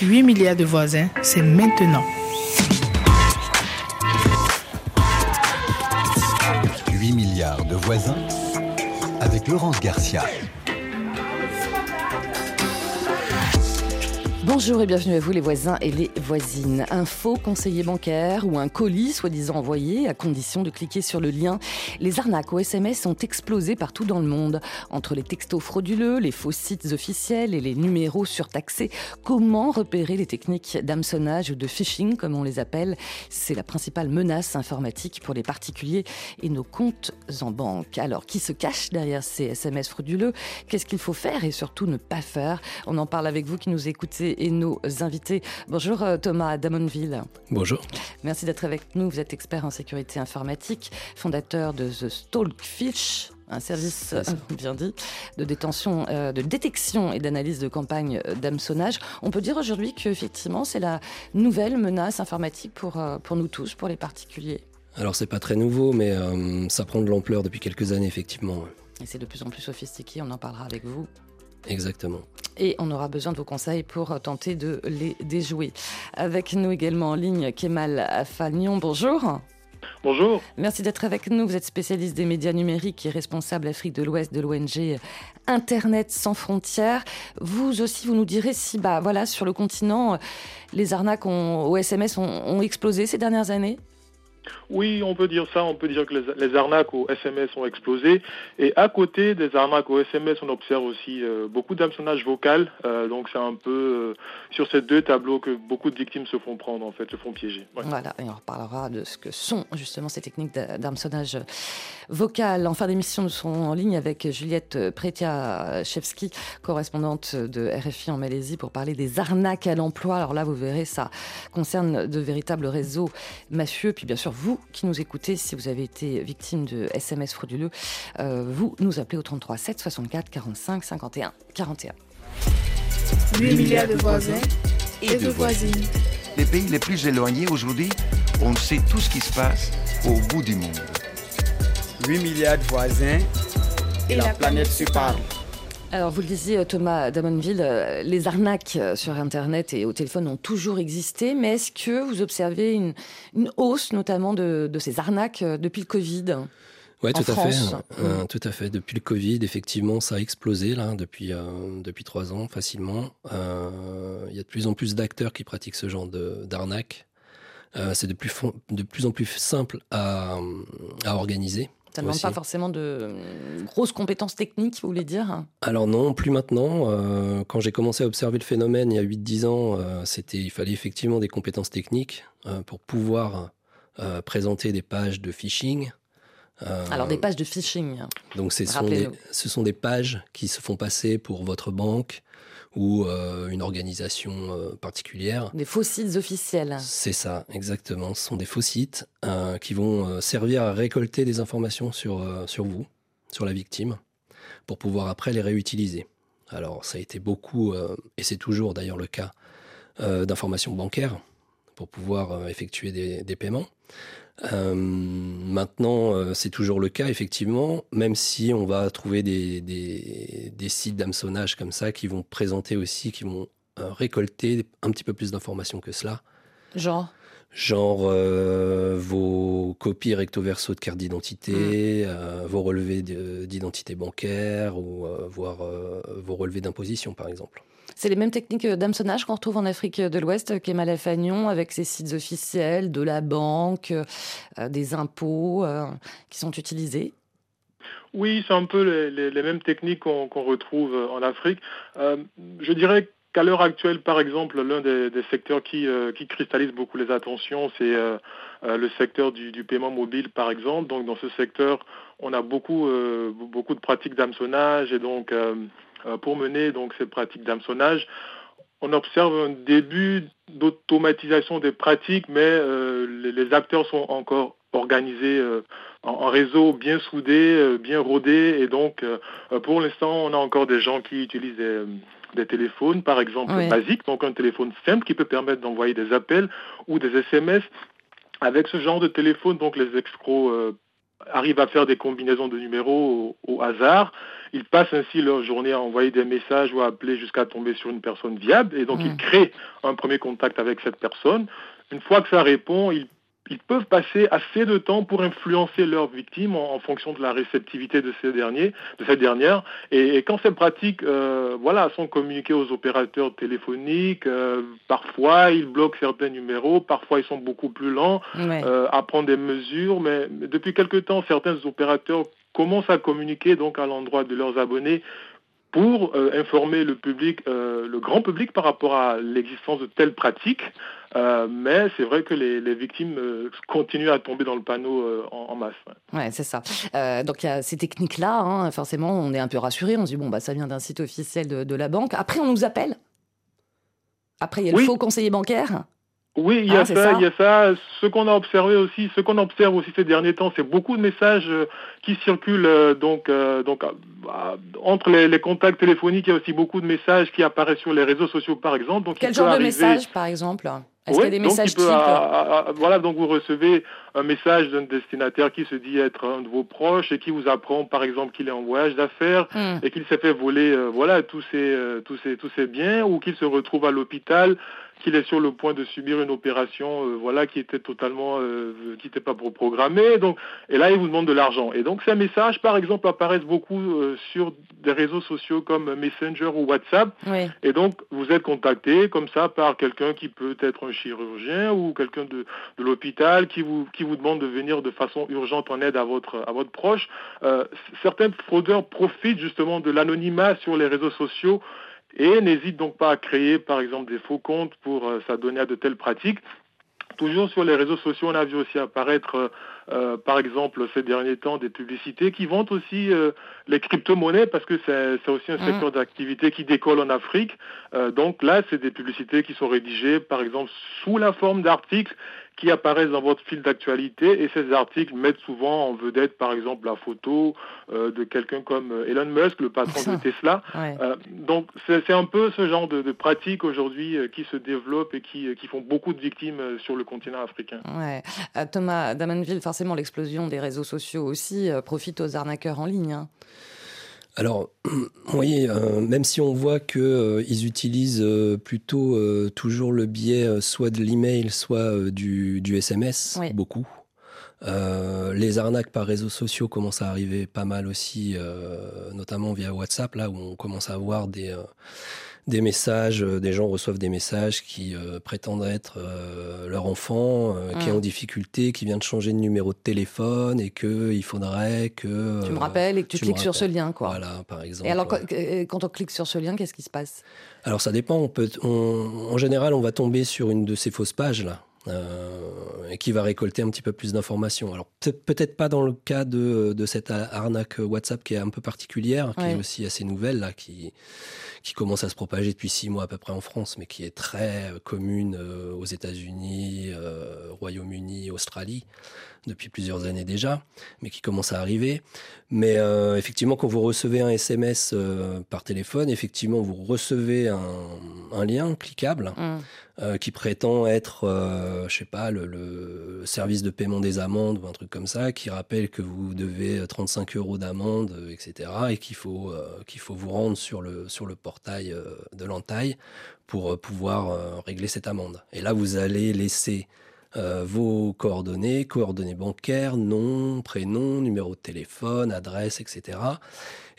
8 milliards de voisins, c'est maintenant. 8 milliards de voisins avec Laurence Garcia. Bonjour et bienvenue à vous les voisins et les voisines. Un faux conseiller bancaire ou un colis soi-disant envoyé à condition de cliquer sur le lien. Les arnaques au SMS ont explosé partout dans le monde. Entre les textos frauduleux, les faux sites officiels et les numéros surtaxés, comment repérer les techniques d'hameçonnage ou de phishing comme on les appelle? C'est la principale menace informatique pour les particuliers et nos comptes en banque. Alors qui se cache derrière ces SMS frauduleux? Qu'est-ce qu'il faut faire et surtout ne pas faire? On en parle avec vous qui nous écoutez et nos invités. Bonjour euh, Thomas Damonville. Bonjour. Merci d'être avec nous. Vous êtes expert en sécurité informatique, fondateur de The Stalkfish un service, euh, bien dit, de, détention, euh, de détection et d'analyse de campagne d'hameçonnage. On peut dire aujourd'hui qu'effectivement, c'est la nouvelle menace informatique pour, pour nous tous, pour les particuliers. Alors, c'est pas très nouveau, mais ça prend de l'ampleur depuis quelques années, effectivement. Et c'est de plus en plus sophistiqué, on en parlera avec vous. Exactement. Et on aura besoin de vos conseils pour tenter de les déjouer. Avec nous également en ligne, Kemal Afagnon. Bonjour. Bonjour. Merci d'être avec nous. Vous êtes spécialiste des médias numériques et responsable Afrique de l'Ouest de l'ONG Internet sans frontières. Vous aussi, vous nous direz si, bah, voilà, sur le continent, les arnaques au SMS ont explosé ces dernières années oui, on peut dire ça. On peut dire que les, arnaques au SMS ont explosé. Et à côté des arnaques au SMS, on observe aussi euh, beaucoup d'hameçonnage vocal. Euh, donc c'est un peu euh, sur ces deux tableaux que beaucoup de victimes se font prendre, en fait, se font piéger. Voilà, et on reparlera de ce que sont justement ces techniques d'hameçonnage vocal. En fin d'émission, nous serons en ligne avec Juliette Pretia-Chevski, correspondante de RFI en Malaisie, pour parler des arnaques à l'emploi. Alors là, vous verrez, ça concerne de véritables réseaux mafieux. Puis bien sûr, vous qui nous écoutez, si vous avez été victime de SMS frauduleux, euh, vous nous appelez au 33 7 64 45 51 41. 8 milliards de voisins et de voisines. Les pays les plus éloignés aujourd'hui, on sait tout ce qui se passe au bout du monde. 8 milliards de voisins et, la, planète se parle. Alors, vous le disiez, Thomas Damonville, euh, les arnaques euh, sur Internet et au téléphone ont toujours existé, mais est-ce que vous observez une, hausse notamment de, ces arnaques euh, depuis le Covid? Oui, tout à fait. Mmh. tout à fait. Depuis le Covid, effectivement, ça a explosé là depuis depuis trois ans facilement. Il y a de plus en plus d'acteurs qui pratiquent ce genre d'arnaque. c'est de plus de plus en plus simple à, à organiser. Ça ne demande pas forcément de euh, grosses compétences techniques, vous voulez dire Alors non, plus maintenant. Euh, quand j'ai commencé à observer le phénomène il y a 8-10 ans, euh, c'était, il fallait effectivement des compétences techniques pour pouvoir présenter des pages de phishing. Alors des pages de phishing. Donc ce sont des pages qui se font passer pour votre banque, ou euh, une organisation euh, particulière. Des faux sites officiels. C'est ça, exactement. Ce sont des faux sites euh, qui vont servir à récolter des informations sur, sur vous, sur la victime, pour pouvoir après les réutiliser. Alors ça a été beaucoup, et c'est toujours d'ailleurs le cas, d'informations bancaires pour pouvoir effectuer des, des paiements. Euh, maintenant, euh, c'est toujours le cas, effectivement, même si on va trouver des, des, sites d'hameçonnage comme ça qui vont présenter aussi, qui vont euh, récolter un petit peu plus d'informations que cela. Genre? Genre vos copies recto-verso de carte d'identité, mmh. vos relevés d'identité bancaire ou voire vos relevés d'imposition, par exemple. C'est les mêmes techniques d'hameçonnage qu'on retrouve en Afrique de l'Ouest qu'est Malafagnon, avec ses sites officiels de la banque, euh, des impôts euh, qui sont utilisés. Oui, c'est un peu les, mêmes techniques qu'on retrouve en Afrique. Euh, je dirais qu'à l'heure actuelle, par exemple, l'un des, secteurs qui, cristallise beaucoup les attentions, c'est le secteur du, paiement mobile, par exemple. Donc, dans ce secteur, on a beaucoup, beaucoup de pratiques d'hameçonnage et donc euh, pour mener donc ces pratiques d'hameçonnage. On observe un début d'automatisation des pratiques, mais euh, les, acteurs sont encore organisés euh, en, réseau bien soudé, bien rodé, et donc pour l'instant, on a encore des gens qui utilisent des, téléphones, par exemple basiques, donc un téléphone simple qui peut permettre d'envoyer des appels ou des SMS. Avec ce genre de téléphone, donc les escrocs arrivent à faire des combinaisons de numéros au, hasard. Ils passent ainsi leur journée à envoyer des messages ou à appeler jusqu'à tomber sur une personne viable. Et donc, ils créent un premier contact avec cette personne. Une fois que ça répond, ils ils peuvent passer assez de temps pour influencer leurs victimes en, fonction de la réceptivité de ces derniers, de cette dernière. Et, quand ces pratiques, euh, voilà, sont communiquées aux opérateurs téléphoniques, euh, parfois ils bloquent certains numéros, parfois ils sont beaucoup plus lents euh, à prendre des mesures. Mais, depuis quelque temps, certains opérateurs commencent à communiquer donc à l'endroit de leurs abonnés pour informer le public, le grand public par rapport à l'existence de telles pratiques. Euh, mais c'est vrai que les, victimes euh, continuent à tomber dans le panneau euh, en, masse. Ouais, c'est ça. donc il y a ces techniques-là, hein, forcément, on est un peu rassuré. On se dit, bon, bah, ça vient d'un site officiel de, la banque. Après, on nous appelle. Après, il y a le faux conseiller bancaire. Oui, il y a ah, ça, il y a ça. Ce qu'on a observé aussi, ce qu'on observe aussi ces derniers temps, c'est beaucoup de messages qui circulent donc donc entre les, contacts téléphoniques. Il y a aussi beaucoup de messages qui apparaissent sur les réseaux sociaux, par exemple. Donc, Quel genre de messages, par exemple? Est-ce qu'il y a des messages types Voilà, donc vous recevez un message d'un destinataire qui se dit être un de vos proches et qui vous apprend, par exemple, qu'il est en voyage d'affaires hmm. et qu'il s'est fait voler, euh, voilà, tous ses, euh, tous ses, tous ses biens ou qu'il se retrouve à l'hôpital qu'il est sur le point de subir une opération euh, voilà qui était totalement euh, qui n'était pas programmée donc et là il vous demande de l'argent. Et donc ces messages par exemple apparaissent beaucoup euh, sur des réseaux sociaux comme Messenger ou WhatsApp. Et donc vous êtes contacté comme ça par quelqu'un qui peut être un chirurgien ou quelqu'un de, de l'hôpital qui vous qui vous demande de venir de façon urgente en aide à votre à votre proche. Certains fraudeurs profitent justement de l'anonymat sur les réseaux sociaux et n'hésite donc pas à créer par exemple des faux comptes pour euh, s'adonner à de telles pratiques. Toujours sur les réseaux sociaux, on a vu aussi apparaître, euh, euh, par exemple, ces derniers temps, des publicités qui vantent aussi les crypto-monnaies parce que c'est aussi un mmh. secteur d'activité qui décolle en Afrique. donc là, c'est des publicités qui sont rédigées, par exemple, sous la forme d'articles qui apparaissent dans votre fil d'actualité et ces articles mettent souvent en vedette par exemple la photo euh, de quelqu'un comme euh, Elon Musk, le patron de Tesla. Euh, donc c'est un peu ce genre de, de pratiques aujourd'hui qui se développent et qui, qui, font beaucoup de victimes sur le continent africain. Ouais. Thomas Damanville, forcément l'explosion des réseaux sociaux aussi profite aux arnaqueurs en ligne. Hein. Alors, vous voyez, euh, même si on voit qu'ils euh, utilisent euh, plutôt toujours le biais soit de l'email, soit du, SMS, beaucoup. les arnaques par réseaux sociaux commencent à arriver pas mal aussi, notamment via WhatsApp, là où on commence à avoir des des messages, euh, des gens reçoivent des messages qui euh, prétendent être euh, leur enfant, qui est en difficulté, qui vient de changer de numéro de téléphone et qu'il faudrait que... tu me rappelles et que tu, cliques sur ce lien, quoi. Voilà, par exemple. Et alors, quand on clique sur ce lien, qu'est-ce qui se passe? Alors, ça dépend. On peut, en général, on va tomber sur une de ces fausses pages, là. Et qui va récolter un petit peu plus d'informations. Alors peut-être pas dans le cas de, de, cette arnaque WhatsApp qui est un peu particulière, qui est aussi assez nouvelle, là, qui, qui commence à se propager depuis six mois à peu près en France, mais qui est très euh, commune euh, aux États-Unis, euh, Royaume-Uni, Australie depuis plusieurs années déjà, mais qui commence à arriver. Mais effectivement, quand vous recevez un SMS par téléphone, effectivement, vous recevez un, lien cliquable mmh. qui prétend être, je sais pas, le, le, service de paiement des amendes ou un truc comme ça, qui rappelle que vous devez 35 euros d'amende, etc., et qu'il faut qu'il faut vous rendre sur le sur le portail euh, de l'entaille pour euh, pouvoir euh, régler cette amende. Et là, vous allez laisser vos coordonnées, coordonnées bancaires, nom, prénom, numéro de téléphone, adresse, etc.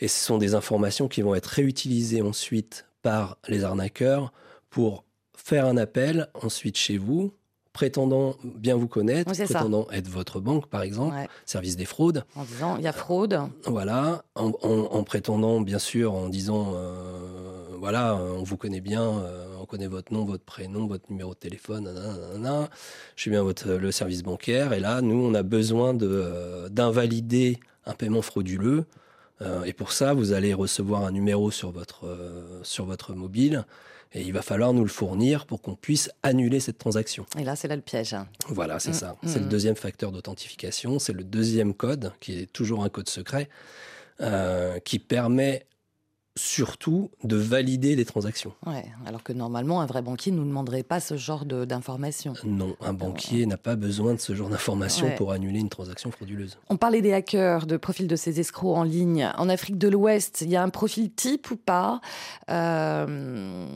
Et ce sont des informations qui vont être réutilisées ensuite par les arnaqueurs pour faire un appel ensuite chez vous prétendant bien vous connaître, prétendant être votre banque, par exemple, service des fraudes. En disant, il y a fraude. Voilà, en, prétendant, bien sûr, en disant, euh, voilà, on vous connaît bien, euh, connaît votre nom, votre prénom, votre numéro de téléphone, je suis bien votre, le service bancaire, et là, nous, on a besoin euh, d'invalider un paiement frauduleux. et pour ça, vous allez recevoir un numéro sur votre, sur votre mobile et il va falloir nous le fournir pour qu'on puisse annuler cette transaction. Et là, c'est là le piège. Voilà, c'est mm, ça. C'est le mm. deuxième facteur d'authentification. C'est le deuxième code, qui est toujours un code secret, euh, qui permet surtout de valider les transactions. Ouais, alors que normalement, un vrai banquier ne nous demanderait pas ce genre d'informations. Non, un banquier n'a pas besoin de ce genre d'informations pour annuler une transaction frauduleuse. On parlait des hackers, de profil de ces escrocs en ligne. En Afrique de l'Ouest, il y a un profil type ou pas euh...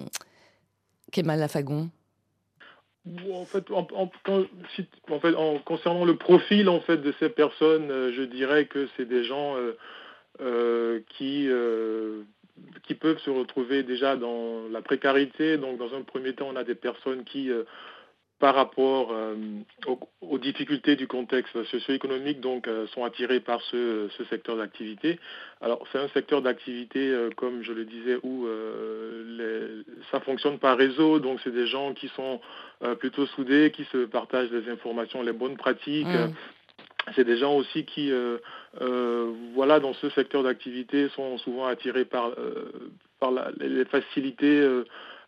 Kemal Lafagon? En fait, en, fait, en concernant le profil en fait de ces personnes, euh, je dirais que c'est des gens euh, euh, qui qui peuvent se retrouver déjà dans la précarité. Donc, dans un premier temps, on a des personnes qui par rapport euh, aux, difficultés du contexte socio-économique, donc euh, sont attirés par ce, secteur d'activité. Alors c'est un secteur d'activité, euh, comme je le disais, où ça fonctionne par réseau, donc c'est des gens qui sont plutôt soudés, qui se partagent des informations, les bonnes pratiques. Mmh. C'est des gens aussi qui, voilà, dans ce secteur d'activité, sont souvent attirés par, par les facilités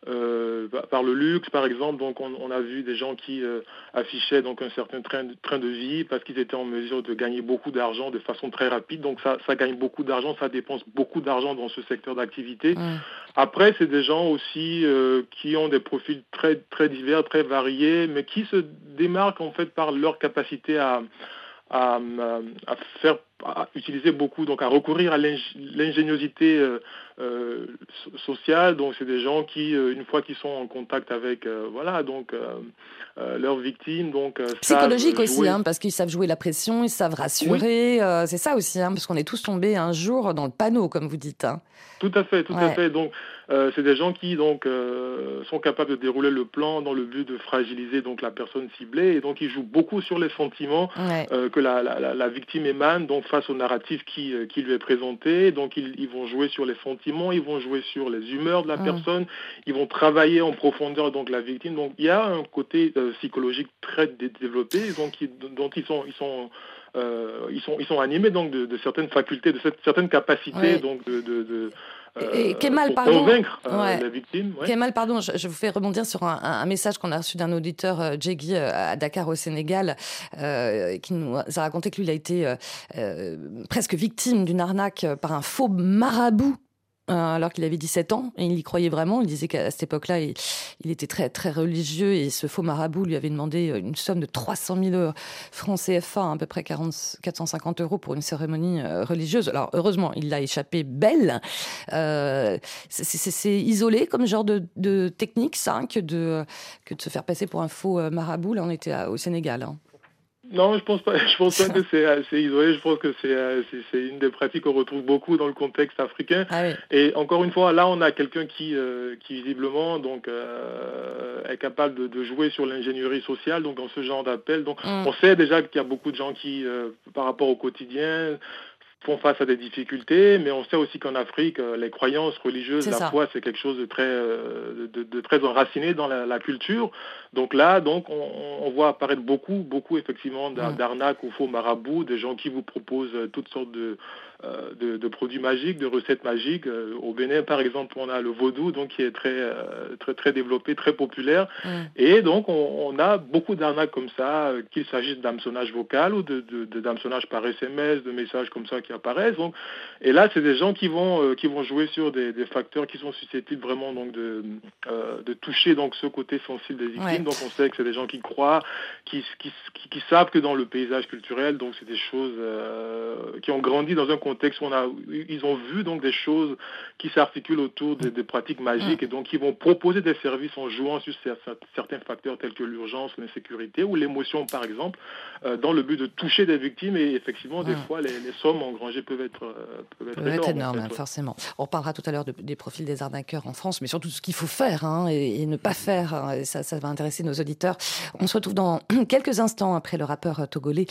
euh, par le luxe, par exemple. Donc, on, a vu des gens qui euh, affichaient donc un certain train de, train de vie parce qu'ils étaient en mesure de gagner beaucoup d'argent de façon très rapide. Donc, ça, ça gagne beaucoup d'argent, ça dépense beaucoup d'argent dans ce secteur d'activité. Après, c'est des gens aussi euh, qui ont des profils très très divers, très variés, mais qui se démarquent en fait par leur capacité à à, à, faire à utiliser beaucoup donc à recourir à l'ingéniosité euh, euh, sociale. Donc c'est des gens qui euh, une fois qu'ils sont en contact avec voilà donc leurs victimes donc psychologique aussi hein, parce qu'ils savent jouer la pression ils savent rassurer c'est ça aussi hein, parce qu'on est tous tombés un jour dans le panneau comme vous dites hein. tout à fait tout à fait. Donc euh, c'est des gens qui donc euh, sont capables de dérouler le plan dans le but de fragiliser donc la personne ciblée. Et donc ils jouent beaucoup sur les sentiments euh, que la, la, la, victime émane donc face au narratif qui, qui lui est présenté. Donc ils, ils, vont jouer sur les sentiments ils vont jouer sur les humeurs de la personne. Ils vont travailler en profondeur donc la victime. Donc il y a un côté psychologique très développé donc dont ils sont ils sont ils sont ils sont animés donc de, de certaines facultés de cette, certaines capacités donc de, de et, Kemal, pardon. la victime. Kemal, pardon, je, vous fais rebondir sur un, message qu'on a reçu d'un auditeur, euh, Djegui, euh, à Dakar, au Sénégal, euh, qui nous a raconté que lui, il a été presque victime d'une arnaque par un faux marabout euh, alors qu'il avait 17 ans et il y croyait vraiment. Il disait qu'à cette époque-là, il, était très très religieux et ce faux marabout lui avait demandé une somme de 300 000 francs CFA, à peu près 40, 450 euros pour une cérémonie euh, religieuse. Alors heureusement, il l'a échappé belle. Euh, c'est isolé comme genre de, technique, ça, que de que de se faire passer pour un faux marabout. Là, on était au Sénégal. Hein. Non, je pense pas. Je pense pas que c'est assez isolé. Je pense que euh, c'est une des pratiques qu'on retrouve beaucoup dans le contexte africain. Ah Et encore une fois, là, on a quelqu'un qui euh, qui visiblement donc euh, est capable de, jouer sur l'ingénierie sociale, donc dans ce genre d'appel. Donc, mm. on sait déjà qu'il y a beaucoup de gens qui, par rapport au quotidien, font face à des difficultés, mais on sait aussi qu'en Afrique, euh, les croyances religieuses, la foi, c'est quelque chose de très, euh, de, très enraciné dans la, culture. Donc là, donc, on, voit apparaître beaucoup, beaucoup effectivement mm. d'arnaques ou faux marabouts, des gens qui vous proposent euh, toutes sortes de, euh, de, produits magiques, de recettes magiques. Euh, au Bénin, par exemple, on a le vaudou, donc qui est très euh, très très développé, très populaire. Mm. Et donc on, a beaucoup d'arnaques comme ça, qu'il s'agisse d'hameçonnage vocal ou de, de, d'hameçonnage par SMS, de messages comme ça qui apparaissent. Donc, et là, c'est des gens qui vont qui vont jouer sur des, facteurs qui sont susceptibles vraiment donc de de toucher donc ce côté sensible des victimes. Donc on sait que c'est des gens qui croient, qui, qui, qui, savent que dans le paysage culturel, donc c'est des choses qui ont grandi dans un contexte où on a, ils ont vu donc des choses qui s'articulent autour des, pratiques magiques et donc ils vont proposer des services en jouant sur certains facteurs tels que l'urgence, l'insécurité ou l'émotion par exemple, euh, dans le but de toucher des victimes et effectivement des fois les, sommes engrangées peuvent être, euh, peuvent être, énormes. forcément. On parlera tout à l'heure des profils des arnaqueurs en France, mais surtout ce qu'il faut faire hein, et, ne pas faire. Hein, ça, ça va intéresser nos auditeurs. On se retrouve dans quelques instants après le rappeur togolais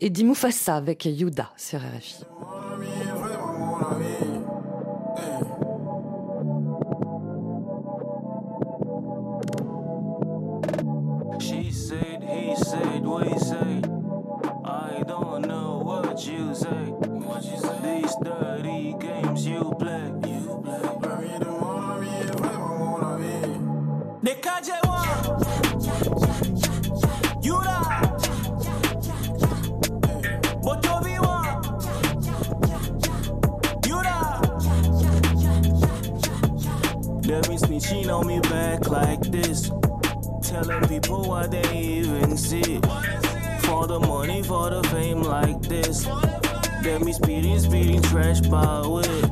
Eddie Moufassa avec Yuda sur RFI. She said, he said, we say. I don't know what you say. You say? These dirty games you play. You They snitching on me back like this. Telling people what they even see. For the money, for the fame like this. Get me speeding, speeding, trash by it.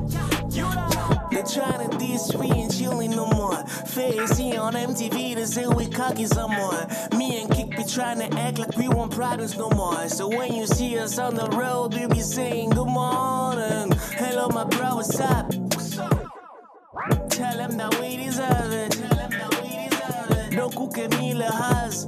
They trying to diss we ain't chillin' no more. Facey on MTV to say we cocky some more. Me and Kick be trying to act like we want problems no more. So when you see us on the road, we be saying good morning. Hello, my bro, what's up? Tell them Tell him that we deserve it. Don't cook Doku ke mile has.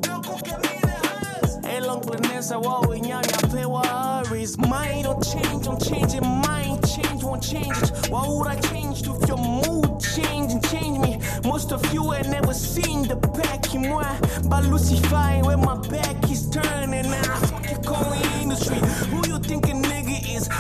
Elong Vanessa, what we young, I play worries. My don't change, I'm changing. Mine change, won't change it. Why would I change if your mood change and change me? Most of you ain't never seen the back in moi. But Lucifer when my back is turning. I fucking call industry. Who you thinking?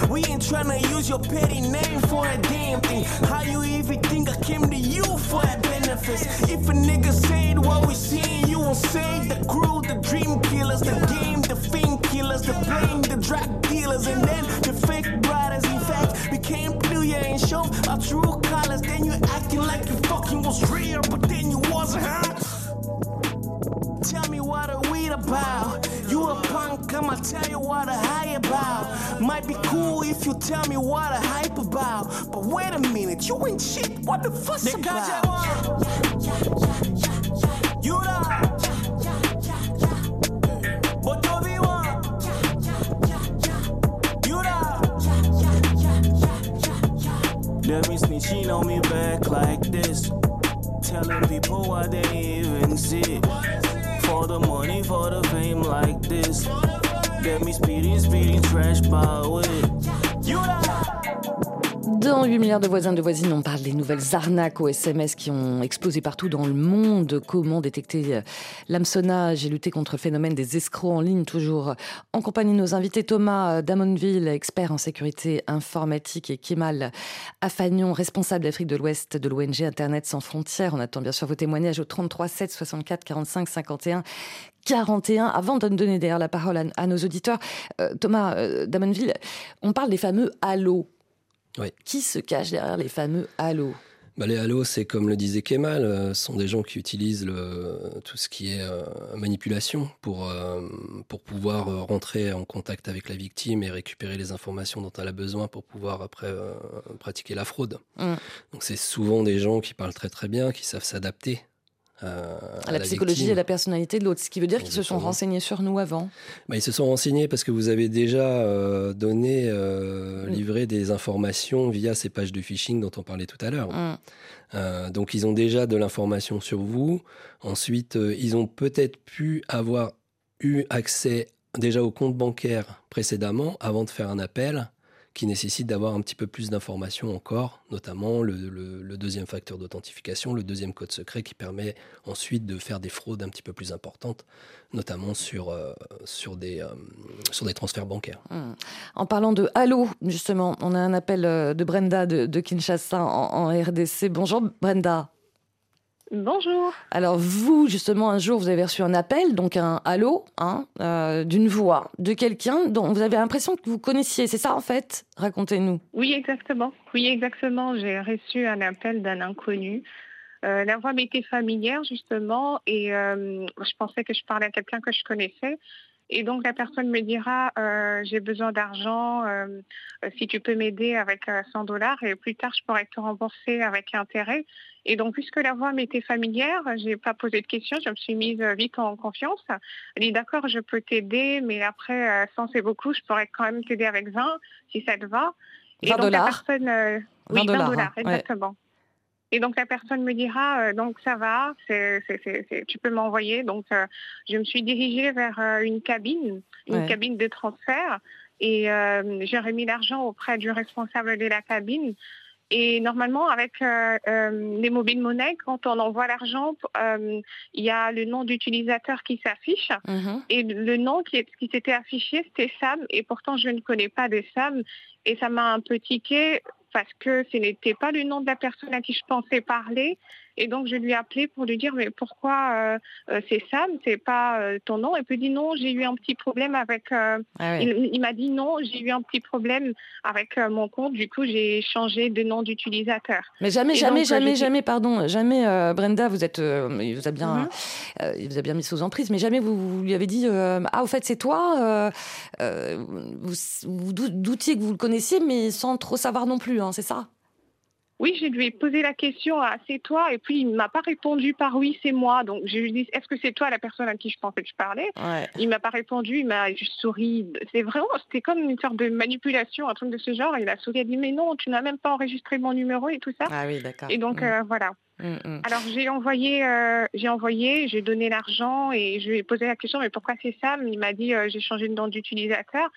We ain't tryna use your petty name for a damn thing. How you even think I came to you for a benefits? If a nigga said what we seen, you won't say the crew, the dream killers, the game, the fame killers, the blame, the drug dealers, and then the fake brothers. In fact, became yeah, and show our true colors. Then you acting like you fucking was real, but then you wasn't, huh? Tell me what are we about? You a punk, I'ma tell you what a high about. Might be cool if you tell me what a hype about. But wait a minute, you ain't shit. What the fuss about? You da. But don't be one. You da. Let me snitching on me back like this. Telling people what they even see. For the money, for the fame like this. Get me speeding, speeding, trash by it. You. Dans 8 milliards de voisins de voisines, on parle des nouvelles arnaques au SMS qui ont explosé partout dans le monde. Comment détecter euh, l'hameçonnage et lutter contre le phénomène des escrocs en ligne, toujours en compagnie de nos invités Thomas euh, Damonville, expert en sécurité informatique, et Kemal Afagnon, responsable d'Afrique de l'Ouest de l'ONG Internet sans frontières. On attend bien sûr vos témoignages au 33 7 64 45 51 41. Avant de donner d'ailleurs la parole à, nos auditeurs, euh, Thomas euh, Damonville, on parle des fameux Halo. Oui. Qui se cache derrière les fameux Halo Bah, les halos, c'est comme le disait Kemal, euh, sont des gens qui utilisent le, tout ce qui est euh, manipulation pour, euh, pour pouvoir euh, rentrer en contact avec la victime et récupérer les informations dont elle a besoin pour pouvoir après pratiquer la fraude. Mm. Donc c'est souvent des gens qui parlent très très bien, qui savent s'adapter. Euh, à la, psychologie victime. et la personnalité de l'autre, ce qui veut dire qu'ils se sont renseignés sur nous avant. Bah, ils se sont renseignés parce que vous avez déjà euh, donné, euh, Mm. livré des informations via ces pages de phishing dont on parlait tout à l'heure. Mm. Donc ils ont déjà de l'information sur vous. Ensuite, ils ont peut-être pu avoir eu accès déjà au compte bancaire précédemment avant de faire un appel qui nécessite d'avoir un petit peu plus d'informations encore, notamment le, deuxième facteur d'authentification, le deuxième code secret qui permet ensuite de faire des fraudes un petit peu plus importantes, notamment sur, euh, sur, des, euh, sur des transferts bancaires. Mm. En parlant de Halo, justement, on a un appel euh, de Brenda de, Kinshasa en RDC. Bonjour Brenda. Bonjour. Alors vous, justement, un jour, vous avez reçu un appel, donc un Halo, hein, euh, d'une voix, de quelqu'un dont vous avez l'impression que vous connaissiez. C'est ça en fait? Racontez-nous. Oui, exactement. Oui, exactement. J'ai reçu un appel d'un inconnu. Euh, la voix m'était familière, justement, et euh, je pensais que je parlais à quelqu'un que je connaissais. Et donc, la personne me dira, euh, j'ai besoin d'argent, euh, euh, si tu peux m'aider avec euh, 100 dollars, et plus tard, je pourrais te rembourser avec intérêt. Et donc, puisque la voix m'était familière, j'ai pas posé de questions, je me suis mise euh, vite en confiance. Elle dit, d'accord, je peux t'aider, mais après, euh, 100 c'est beaucoup, je pourrais quand même t'aider avec 20, si ça te va. 20 donc, la dollars. personne, euh, 20 oui, 20 dollars, dollars, hein, ouais. Et donc la personne me dira, euh, donc ça va, c'est, c'est, c'est, c'est- tu peux m'envoyer. Donc euh, je me suis dirigée vers euh, une cabine, une Ouais. cabine de transfert, et j'ai remis l'argent auprès du responsable de la cabine. Et normalement, avec les mobiles monnaies, quand on envoie l'argent, il y a le nom d'utilisateur qui s'affiche. Mhm. Et le nom qui s'était affiché, c'était Sam. Et pourtant, je ne connais pas de Sam. Et ça m'a un peu tiqué parce que ce n'était pas le nom de la personne à qui je pensais parler. Et donc, je lui ai appelé pour lui dire, mais pourquoi euh, euh, c'est Sam, c'est pas euh, ton nom? Et puis, il dit non, j'ai eu un petit problème avec. Ah il, m'a dit non, j'ai eu un petit problème avec mon compte. Du coup, j'ai changé de nom d'utilisateur. Mais jamais, jamais, jamais, jamais, pardon, jamais, Brenda, vous êtes, il vous a bien, mhm. il vous a bien mis sous emprise, mais jamais vous, lui avez dit, ah, au fait, c'est toi. vous, vous doutiez que vous le connaissiez, mais sans trop savoir non plus, hein, c'est ça? Oui, je lui ai posé la question à c'est toi, et puis il ne m'a pas répondu par oui, c'est moi. Donc je lui ai dit, est-ce que c'est toi la personne à qui je pensais que je parlais? Il Il m'a pas répondu, il m'a juste souri. C'est vraiment, c'était comme une sorte de manipulation, un truc de ce genre. Il a souri, il a dit, mais non, tu n'as même pas enregistré mon numéro et tout ça. Ah oui, d'accord. Et donc mm. euh, voilà. Mm, mm. Alors j'ai envoyé, euh, j'ai envoyé, j'ai donné l'argent et je lui ai posé la question, mais pourquoi c'est ça? Il m'a dit, euh, j'ai changé de nom d'utilisateur.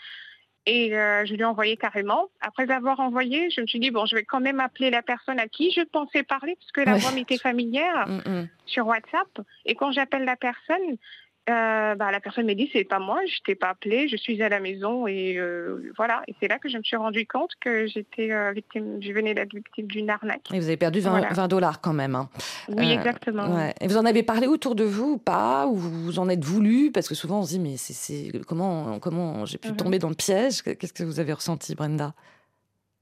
Et euh, je lui ai envoyé carrément. Après avoir envoyé, je me suis dit, bon, je vais quand même appeler la personne à qui je pensais parler, parce que la voix m'était familière mm, mm. sur WhatsApp. Et quand j'appelle la personne, euh, bah, la personne m'a dit c'est pas moi, je t'ai pas appelé, je suis à la maison et euh, voilà. Et c'est là que je me suis rendu compte que j'étais euh, victime, je venais d'être victime d'une arnaque. Et vous avez perdu 20, dollars quand même. Hein. Oui, exactement. Et vous en avez parlé autour de vous ou pas? Ou vous en êtes voulu? Parce que souvent on se dit mais c'est comment comment j'ai pu mhm. tomber dans le piège? Qu'est-ce que vous avez ressenti, Brenda?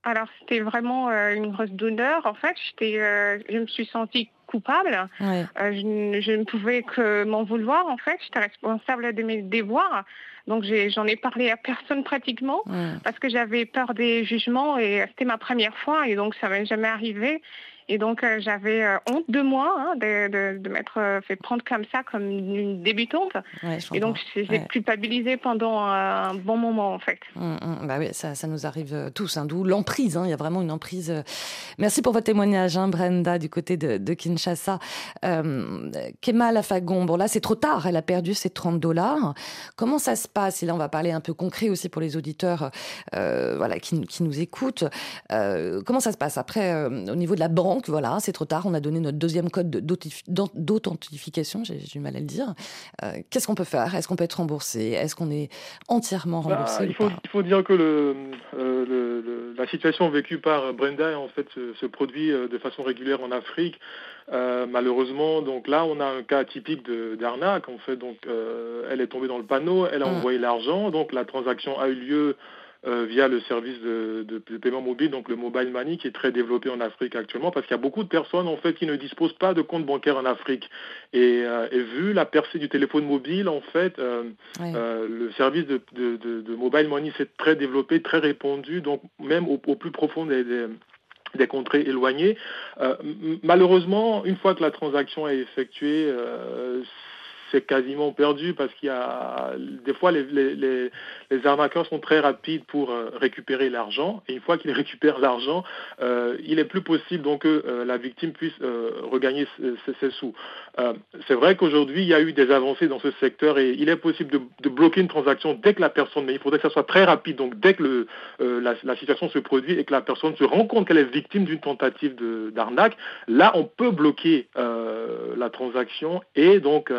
Alors, c'était vraiment une grosse d'honneur. En fait, je me suis sentie coupable. Euh, je, ne pouvais que m'en vouloir, en fait. J'étais responsable de mes devoirs. Donc j'en ai, parlé à personne pratiquement parce que j'avais peur des jugements et c'était ma première fois et donc ça m'est jamais arrivé. Et donc, euh, j'avais euh, honte de moi hein, de, de, m'être euh, fait prendre comme ça, comme une débutante. et donc, j'ai culpabilisé pendant un bon moment, en fait. Hum, hum. bah oui, ça, ça, nous arrive tous, hein, d'où l'emprise. Hein. il y a vraiment une emprise. Merci pour votre témoignage, Brenda, du côté de, de Kinshasa. Euh, Kemal Afagon, bon là, c'est trop tard. Elle a perdu ses 30 dollars. Comment ça se passe? Et là, on va parler un peu concret aussi pour les auditeurs voilà, qui, qui, nous écoutent. comment ça se passe après, au niveau de la banque? Voilà, c'est trop tard, on a donné notre deuxième code d'authentification, j'ai du mal à le dire. Euh, qu'est-ce qu'on peut faire? Est-ce qu'on peut être remboursé? Est-ce qu'on est entièrement bah, remboursé il, faut, il, faut, dire que euh, la situation vécue par Brenda en fait se, produit euh, de façon régulière en Afrique. malheureusement, donc là, on a un cas typique d'arnaque. En fait, donc, elle est tombée dans le panneau, elle a mmh. envoyé l'argent, donc la transaction a eu lieu euh, via le service de, de, paiement mobile, donc le mobile money, qui est très développé en Afrique actuellement, parce qu'il y a beaucoup de personnes en fait qui ne disposent pas de compte bancaire en Afrique. Et, euh, vu la percée du téléphone mobile, en fait, euh, le service de, de, mobile money s'est très développé, très répandu, donc même au, plus profond des, des contrées éloignées. malheureusement, une fois que la transaction est effectuée, c'est quasiment perdu parce qu'il y a des fois les, arnaqueurs sont très rapides pour euh, récupérer l'argent et une fois qu'ils récupèrent l'argent, euh, il est plus possible donc que euh, la victime puisse regagner ses, sous. c'est vrai qu'aujourd'hui il y a eu des avancées dans ce secteur et il est possible de, bloquer une transaction dès que la personne, mais il faudrait que ça soit très rapide. Donc dès que la, situation se produit et que la personne se rend compte qu'elle est victime d'une tentative d'arnaque, là on peut bloquer la transaction et donc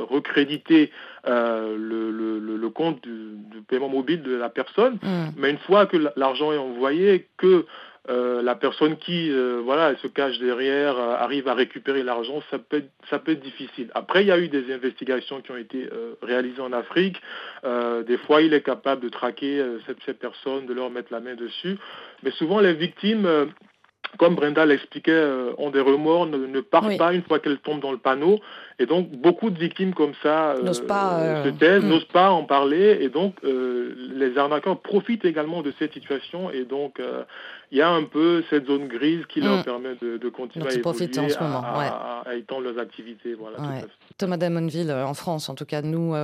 recréditer euh, le, compte du, paiement mobile de la personne. Mm. Mais une fois que l'argent est envoyé, que euh, la personne qui euh, voilà elle se cache derrière arrive à récupérer l'argent, ça peut, être, ça peut être difficile. Après, il y a eu des investigations qui ont été réalisées en Afrique. des fois, il est capable de traquer ces, ces, personnes, de leur mettre la main dessus. Mais souvent, les victimes comme Brenda l'expliquait, euh, ont des remords, ne, partent pas une fois qu'elles tombent dans le panneau. Et donc, beaucoup de victimes comme ça euh, n'osent pas, euh, se taisent, hmm. n'osent pas en parler. Et donc, les arnaqueurs profitent également de cette situation. Et donc, il y a un peu cette zone grise qui leur hmm. permet de, continuer à évoluer, en ce moment. À, étendre leurs activités. Voilà, Thomas Damonville, en France, en tout cas, nous,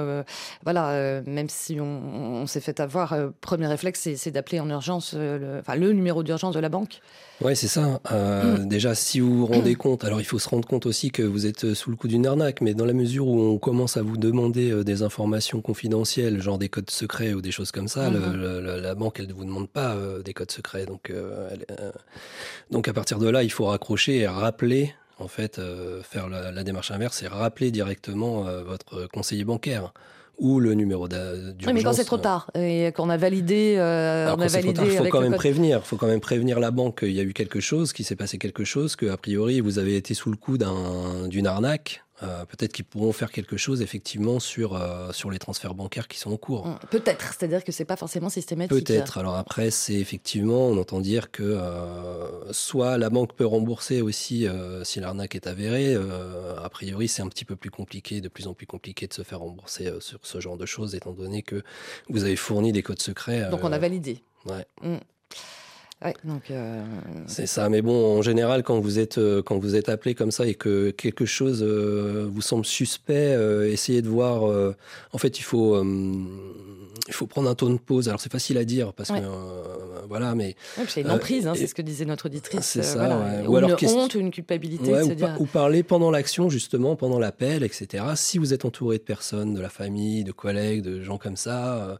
voilà, même si on, s'est fait avoir, premier réflexe, c'est d'appeler en urgence le, le numéro d'urgence de la banque. Oui, c'est ça. Euh, mm. Déjà, si vous vous rendez compte, alors il faut se rendre compte aussi que vous êtes sous le coup d'une arnaque, mais dans la mesure où on commence à vous demander euh, des informations confidentielles, genre des codes secrets ou des choses comme ça, mm-hmm. la banque, elle ne vous demande pas euh, des codes secrets. Donc, donc à partir de là, il faut raccrocher et rappeler en fait, faire la, démarche inverse et rappeler directement votre conseiller bancaire ou le numéro d'urgence. Oui, mais quand c'est trop tard et qu'on a validé, on a validé il faut quand même prévenir. Il faut quand même prévenir la banque qu'il y a eu quelque chose, qu'il s'est passé quelque chose, que a priori vous avez été sous le coup d'une arnaque. Euh, peut-être qu'ils pourront faire quelque chose effectivement sur, euh, sur les transferts bancaires qui sont en cours. Hum, peut-être, c'est-à-dire que c'est pas forcément systématique. Peut-être. Alors après, c'est effectivement, on entend dire que euh, soit la banque peut rembourser aussi si l'arnaque est avérée. a priori, c'est un petit peu plus compliqué, de plus en plus compliqué de se faire rembourser sur ce genre de choses, étant donné que vous avez fourni des codes secrets. Donc on a validé. Ouais. Donc euh, c'est ça. Mais bon, en général, quand vous êtes euh, quand vous êtes appelé comme ça et que quelque chose euh, vous semble suspect, essayez de voir. en fait, il faut il faut prendre un ton de pause. Alors c'est facile à dire parce que voilà, mais c'est une emprise, hein, c'est ce que disait notre auditrice. C'est ça. Ou, alors une honte ou une culpabilité. ou, parler pendant l'action justement, pendant l'appel, etc. Si vous êtes entouré de personnes, de la famille, de collègues, de gens comme ça,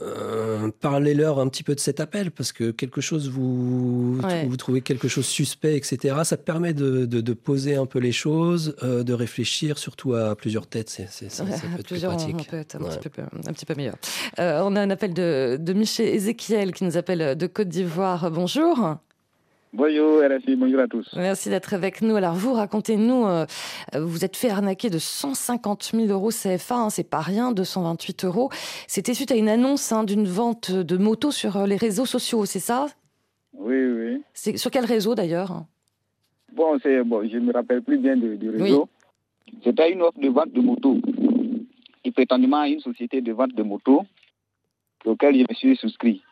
euh, parlez-leur un petit peu de cet appel parce que quelque chose vous vous trouvez quelque chose suspect etc ça permet de, de, poser un peu les choses euh, de réfléchir surtout à plusieurs têtes. C'est c'est peut être plus pratique. on peut être un, petit peu, un petit peu meilleur. Euh, on a un appel de, de Michel Ezekiel qui nous appelle de Côte d'Ivoire. Bonjour Bonjour RFI, bonjour à tous. Merci d'être avec nous. Alors vous, racontez-nous, euh, vous êtes fait arnaquer de 150 000 euros CFA, hein, c'est pas rien, 228 euros. C'était suite à une annonce hein, d'une vente de motos sur euh, les réseaux sociaux, c'est ça? Oui, oui. C'est sur quel réseau d'ailleurs? Bon, c'est bon, je ne me rappelle plus bien du, réseau. C'était une offre de vente de motos. Et prétendument une société de vente de motos auquel je me suis souscrit.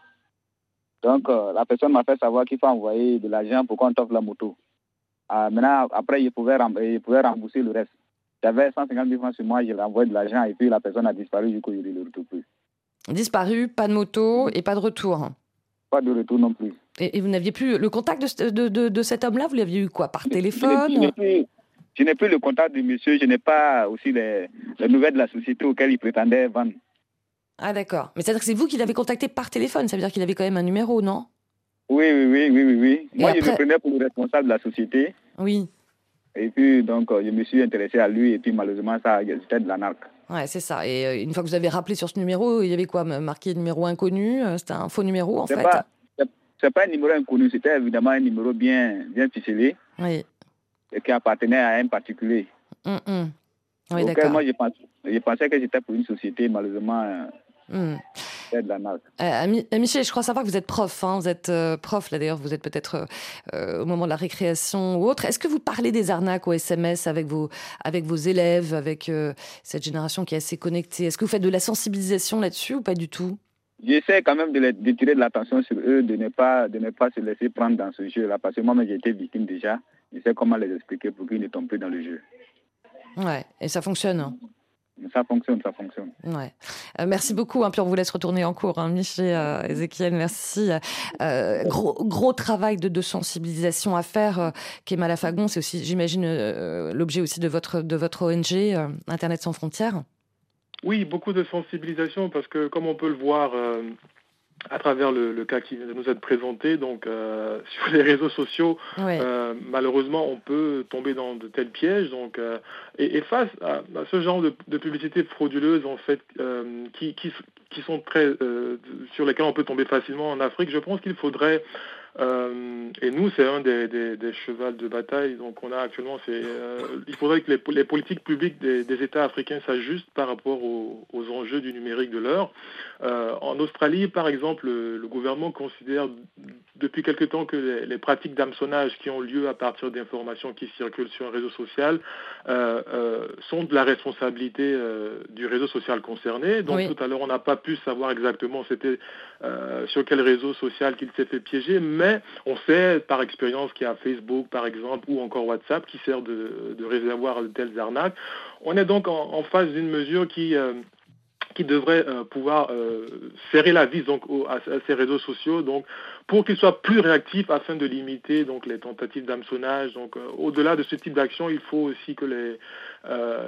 Donc, euh, la personne m'a fait savoir qu'il faut envoyer de l'argent pour qu'on t'offre la moto. Euh, maintenant, après, il pouvait, il pouvait rembourser le reste. J'avais 150 000 francs sur moi, j'ai envoyé de l'argent et puis la personne a disparu, du coup, je ne le retrouve plus. Disparu, pas de moto et pas de retour Pas de retour non plus. Et, vous n'aviez plus le contact de, de, de, cet homme-là? Vous l'aviez eu quoi? Par téléphone? Je n'ai plus, le contact du monsieur, je n'ai pas aussi les, les nouvelles de la société auquel il prétendait vendre. Ah d'accord. Mais c'est-à-dire que c'est vous qui l'avez contacté par téléphone, ça veut dire qu'il avait quand même un numéro, non? Oui, oui, oui, oui, oui. oui. Moi, je le prenais pour le responsable de la société. Oui. Et puis, donc, euh, je me suis intéressé à lui, et puis malheureusement, ça, c'était de la narque. Ouais, c'est ça. Et euh, une fois que vous avez rappelé sur ce numéro, il y avait quoi? Marqué numéro inconnu euh, C'était un faux numéro, en fait? C'est pas un numéro inconnu, c'était évidemment un numéro bien, bien ficelé. Oui. Et qui appartenait à un particulier. Hum, hum. Oui, d'accord. Moi, je je pensais que c'était pour une société, malheureusement. De la euh, euh, Michel, je crois savoir que vous êtes prof. Hein. vous êtes euh, prof, là d'ailleurs, vous êtes peut-être au moment de la récréation ou autre. Est-ce que vous parlez des arnaques au SMS avec vos, avec vos élèves, avec cette génération qui est assez connectée? Est-ce que vous faites de la sensibilisation là-dessus ou pas du tout? J'essaie quand même de, de, tirer de l'attention sur eux, de ne, pas, de ne pas se laisser prendre dans ce jeu-là, parce que moi-même j'ai été victime déjà. Je sais comment les expliquer pour qu'ils ne tombent plus dans le jeu. Ouais, et ça fonctionne hein ça fonctionne, ça fonctionne. Ouais. Euh, merci beaucoup. Hein, puis on vous laisse retourner en cours. Hein, Michel, euh, Ezekiel, merci. Euh, gros, gros travail de, de, sensibilisation à faire. Euh, Kemal Fagon, c'est aussi, j'imagine, l'objet aussi de votre, de votre ONG, Internet sans frontières. Oui, beaucoup de sensibilisation parce que, comme on peut le voir à travers le, cas qui nous être présenté, donc euh, sur les réseaux sociaux, euh, malheureusement, on peut tomber dans de tels pièges. Donc, euh, et, face à, ce genre de, de publicité frauduleuse, en fait, qui, qui, qui, sont très sur lesquelles on peut tomber facilement en Afrique, je pense qu'il faudrait euh, et nous, c'est un des, des, des, chevals de bataille. Donc, on a actuellement, c'est, euh, il faudrait que les, les politiques publiques des, des, États africains s'ajustent par rapport aux, aux, enjeux du numérique de l'heure. Euh, en Australie, par exemple, le, le, gouvernement considère depuis quelque temps que les, les pratiques d'hameçonnage qui ont lieu à partir d'informations qui circulent sur un réseau social sont de la responsabilité du réseau social concerné. Donc, tout à l'heure, on n'a pas pu savoir exactement c'était sur quel réseau social qu'il s'est fait piéger, mais on sait par expérience qu'il y a Facebook, par exemple, ou encore WhatsApp qui sert de, réservoir de telles arnaques. On est donc en, face d'une mesure qui... Euh, qui devrait euh, pouvoir euh, serrer la vis donc, à, ces réseaux sociaux donc, pour qu'ils soient plus réactifs afin de limiter donc, les tentatives d'hameçonnage. Donc, au-delà de ce type d'action, il faut aussi que les,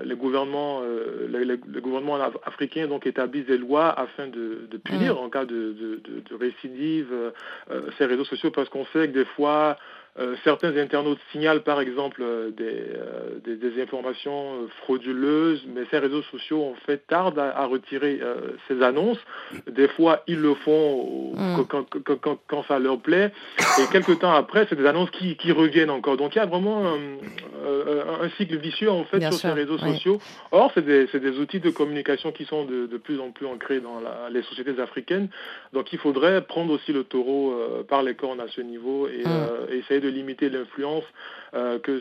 les gouvernements, les, gouvernements africains donc, établissent des lois afin de, punir mmh. en cas de, de récidive ces réseaux sociaux parce qu'on sait que des fois, euh, certains internautes signalent par exemple euh, des, des, informations frauduleuses, mais ces réseaux sociaux en fait tardent à, retirer ces annonces. Des fois, ils le font mm. quand, quand, quand, ça leur plaît, et quelques temps après, c'est des annonces qui, qui, reviennent encore. Donc il y a vraiment un, cycle vicieux en fait sur ces réseaux sociaux. Or, c'est des, des, outils de communication qui sont de, de plus en plus ancrés dans la, les sociétés africaines. Donc il faudrait prendre aussi le taureau par les cornes à ce niveau et, mm. et essayer de limiter l'influence euh, que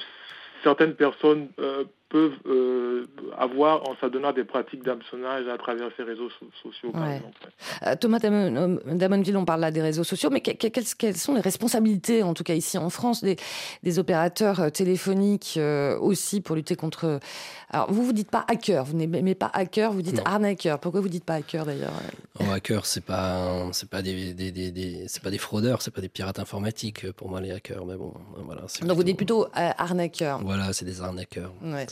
certaines personnes euh, peuvent euh, avoir en s'adonnant des pratiques d'hameçonnage à travers ces réseaux sociaux, par exemple. Thomas Damonville, on parle là des réseaux sociaux, mais quelles, sont les responsabilités, en tout cas ici en France, des, opérateurs téléphoniques aussi pour lutter contre... Alors, vous vous dites pas hacker, vous n'aimez pas hacker, vous dites arnaqueur. Pourquoi vous dites pas hacker d'ailleurs oh, Hacker, c'est pas, c'est pas des, des, des, c'est pas des fraudeurs, c'est pas des pirates informatiques pour moi les hackers, mais bon, voilà. Donc vous dites plutôt arnaqueur. Voilà, c'est des arnaqueurs. Ouais.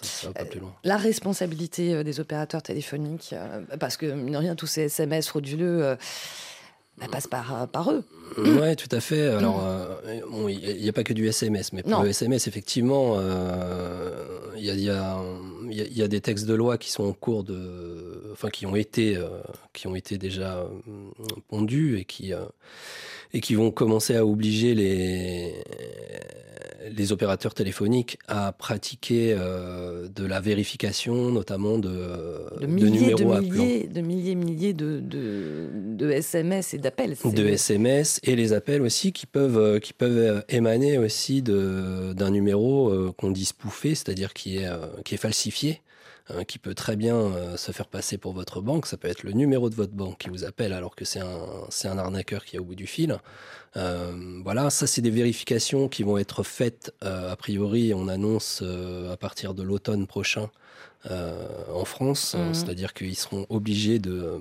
La responsabilité euh, des opérateurs téléphoniques, euh, parce que, mine de rien, tous ces SMS frauduleux euh, bah, passent par, par eux. Oui, tout à fait. Alors, il n'y a, pas que du SMS, mais pour le SMS, effectivement, il y, a, des textes de loi qui sont en cours de, enfin, qui ont été, qui ont été déjà pondus et qui et qui vont commencer à obliger les, les opérateurs téléphoniques à pratiquer euh, de la vérification, notamment de, de, milliers, de milliers, de milliers, milliers de, de, SMS et d'appels. De SMS et les appels aussi qui peuvent, euh, qui peuvent émaner aussi d'un numéro euh, qu'on dit spoofé, c'est-à-dire qui est, qui est falsifié. Hein, qui peut très bien euh, se faire passer pour votre banque. Ça peut être le numéro de votre banque qui vous appelle alors que c'est un, c'est un arnaqueur qui est au bout du fil. Euh, voilà, ça c'est des vérifications qui vont être faites euh, a priori. On annonce à partir de l'automne prochain en France, mhm. c'est-à-dire qu'ils seront obligés de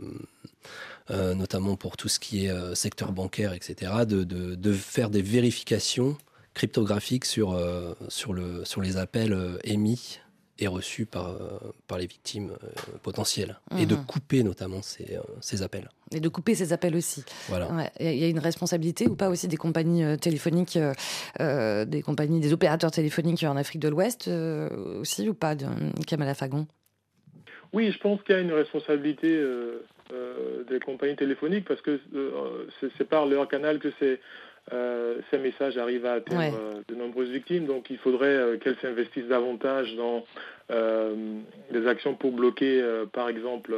notamment pour tout ce qui est secteur bancaire, etc., de, de, de, faire des vérifications cryptographiques sur, sur, le, sur les appels émis est reçu par, euh, par les victimes euh, potentielles. Et de mhm. couper notamment ces, euh, ces, appels. Et de couper ces appels aussi. Voilà. Il y a une responsabilité ou pas aussi des compagnies téléphoniques, des compagnies, des opérateurs téléphoniques en Afrique de l'Ouest aussi ou pas, Kamala Fagon? Oui, je pense qu'il y a une responsabilité des compagnies téléphoniques parce que c'est par leur canal que c'est euh, ces messages arrivent à atteindre euh, de nombreuses victimes. Donc il faudrait euh, qu'elles s'investissent davantage dans des actions pour bloquer, par exemple,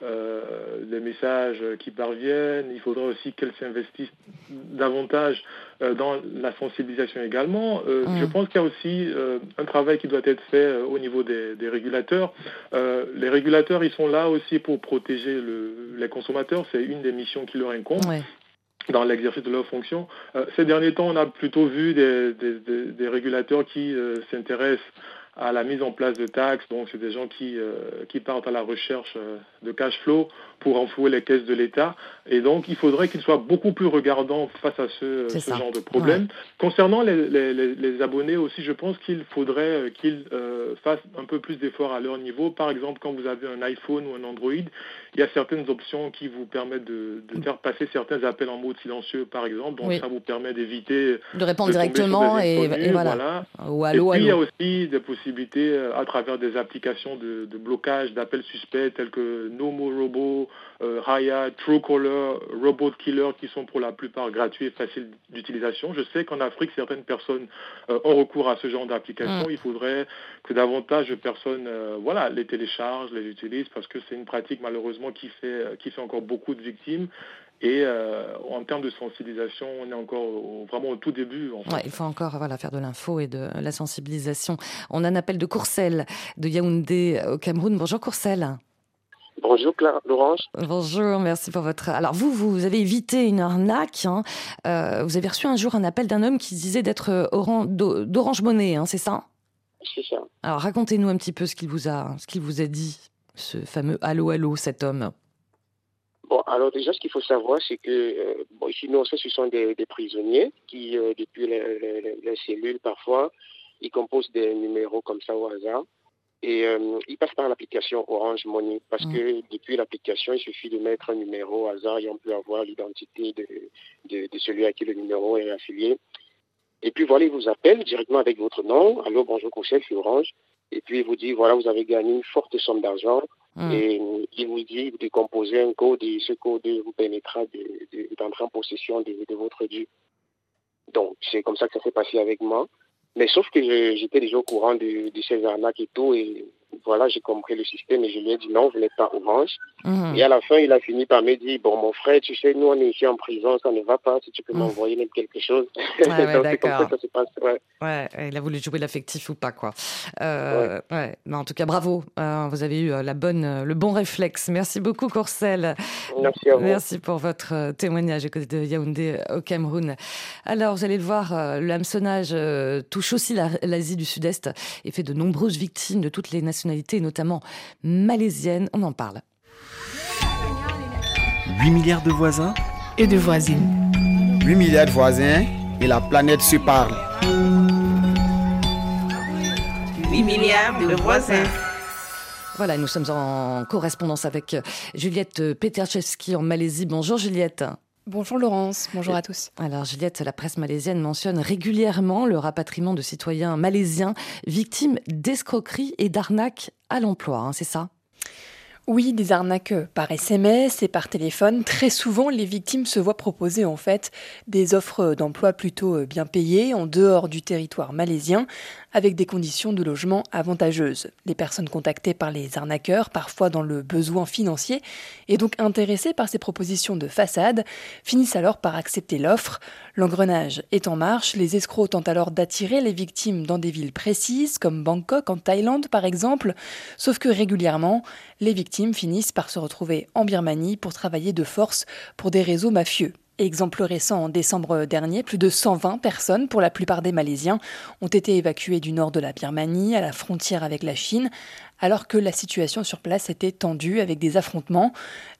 les messages qui parviennent. Il faudrait aussi qu'elles s'investissent davantage dans la sensibilisation également. Je pense qu'il y a aussi un travail qui doit être fait au niveau des, régulateurs. les régulateurs, ils sont là aussi pour protéger les consommateurs. C'est une des missions qui leur incombe dans l'exercice de leurs fonctions. Euh, ces derniers temps, on a plutôt vu des, régulateurs qui euh, s'intéressent à la mise en place de taxes. Donc, c'est des gens qui, euh, qui partent à la recherche de cash flow pour enflouer les caisses de l'État. Et donc, il faudrait qu'ils soient beaucoup plus regardants face à ce, ce genre de problème. Concernant les, les, les, abonnés aussi, je pense qu'il faudrait euh, qu'ils euh, fassent un peu plus d'efforts à leur niveau. Par exemple, quand vous avez un iPhone ou un Android, il y a certaines options qui vous permettent de, de faire passer certains appels en mode silencieux, par exemple. Donc, ça vous permet d'éviter de répondre directement et, voilà. Ou allô, et puis, il y a aussi des possibilités euh, à travers des applications de, de blocage d'appels suspects tels que Nomo Robo, euh, Raya, Truecaller, Robot Killer qui sont pour la plupart gratuits et faciles d'utilisation. Je sais qu'en Afrique, certaines personnes euh, ont recours à ce genre d'application. Mm. Il faudrait que davantage de personnes euh, voilà, les téléchargent, les utilisent parce que c'est une pratique malheureusement qui fait, qui fait encore beaucoup de victimes. Et en termes de sensibilisation, on est encore vraiment au tout début. il faut encore voilà, faire de l'info et de la sensibilisation. On a un appel de Courcelles, de Yaoundé au Cameroun. Bonjour Courcelles. Bonjour Clara Laurence. Bonjour, merci pour votre. Alors vous, vous avez évité une arnaque. Hein. Euh, vous avez reçu un jour un appel d'un homme qui disait d'être euh, d'Orange Monnaie, hein, c'est ça? C'est ça. Alors racontez-nous un petit peu ce qu'il vous a, ce qu'il vous a dit, ce fameux allô allô, cet homme. Bon, alors déjà, ce qu'il faut savoir, c'est que euh, bon, ici, nous, ce sont des, prisonniers qui, depuis les cellules, parfois, ils composent des numéros comme ça au hasard. Et euh, il passe par l'application Orange Money parce mm. que depuis l'application, il suffit de mettre un numéro au hasard et on peut avoir l'identité de, de, celui à qui le numéro est affilié. Et puis voilà, il vous appelle directement avec votre nom. Allô, bonjour, conseil, je Orange. Et puis il vous dit, voilà, vous avez gagné une forte somme d'argent. Hmm. Et il vous dit de composer un code et ce code vous permettra d'entrer en possession de, de votre dû. Donc, c'est comme ça que ça s'est passé avec moi. Mais sauf que j'étais déjà au courant de, de et tout. Et voilà, j'ai compris le système et je lui ai dit non, vous n'êtes pas orange. Mhm. Et à la fin, il a fini par me dire, bon, mon frère, tu sais, nous, on est ici en prison, ça ne va pas, si tu peux mhm. m'envoyer même quelque chose. Ouais, d'accord. Ça, se passe. Ouais. il a voulu jouer l'affectif ou pas, quoi. Euh, ouais. Mais en tout cas, bravo. Euh, vous avez eu euh, la bonne, le bon réflexe. Merci beaucoup, Courcel. Merci à vous. Merci pour votre témoignage côté de Yaoundé au Cameroun. Alors, vous allez le voir, le hameçonnage touche aussi l'Asie du Sud-Est et fait de nombreuses victimes de toutes les nationalités notamment malaisienne. On en parle. 8 milliards de voisins et de voisines. 8 milliards de voisins et la planète se parle. 8 milliards de voisins. Voilà, nous sommes en correspondance avec Juliette Peterchevski en Malaisie. Bonjour Juliette. Bonjour Laurence, bonjour à tous. Alors Juliette, la presse malaisienne mentionne régulièrement le rapatriement de citoyens malaisiens victimes d'escroqueries et d'arnaques à l'emploi, hein, c'est ça? Oui, des arnaques par SMS et par téléphone. Très souvent, les victimes se voient proposer en fait des offres d'emploi plutôt bien payées en dehors du territoire malaisien, avec des conditions de logement avantageuses. Les personnes contactées par les arnaqueurs, parfois dans le besoin financier, et donc intéressées par ces propositions de façade, finissent alors par accepter l'offre. L'engrenage est en marche, les escrocs tentent alors d'attirer les victimes dans des villes précises, comme Bangkok en Thaïlande par exemple, sauf que régulièrement, les victimes finissent par se retrouver en Birmanie pour travailler de force pour des réseaux mafieux. Exemple récent, en décembre dernier, plus de 120 personnes, pour la plupart des Malaisiens, ont été évacuées du nord de la Birmanie, à la frontière avec la Chine, alors que la situation sur place était tendue avec des affrontements.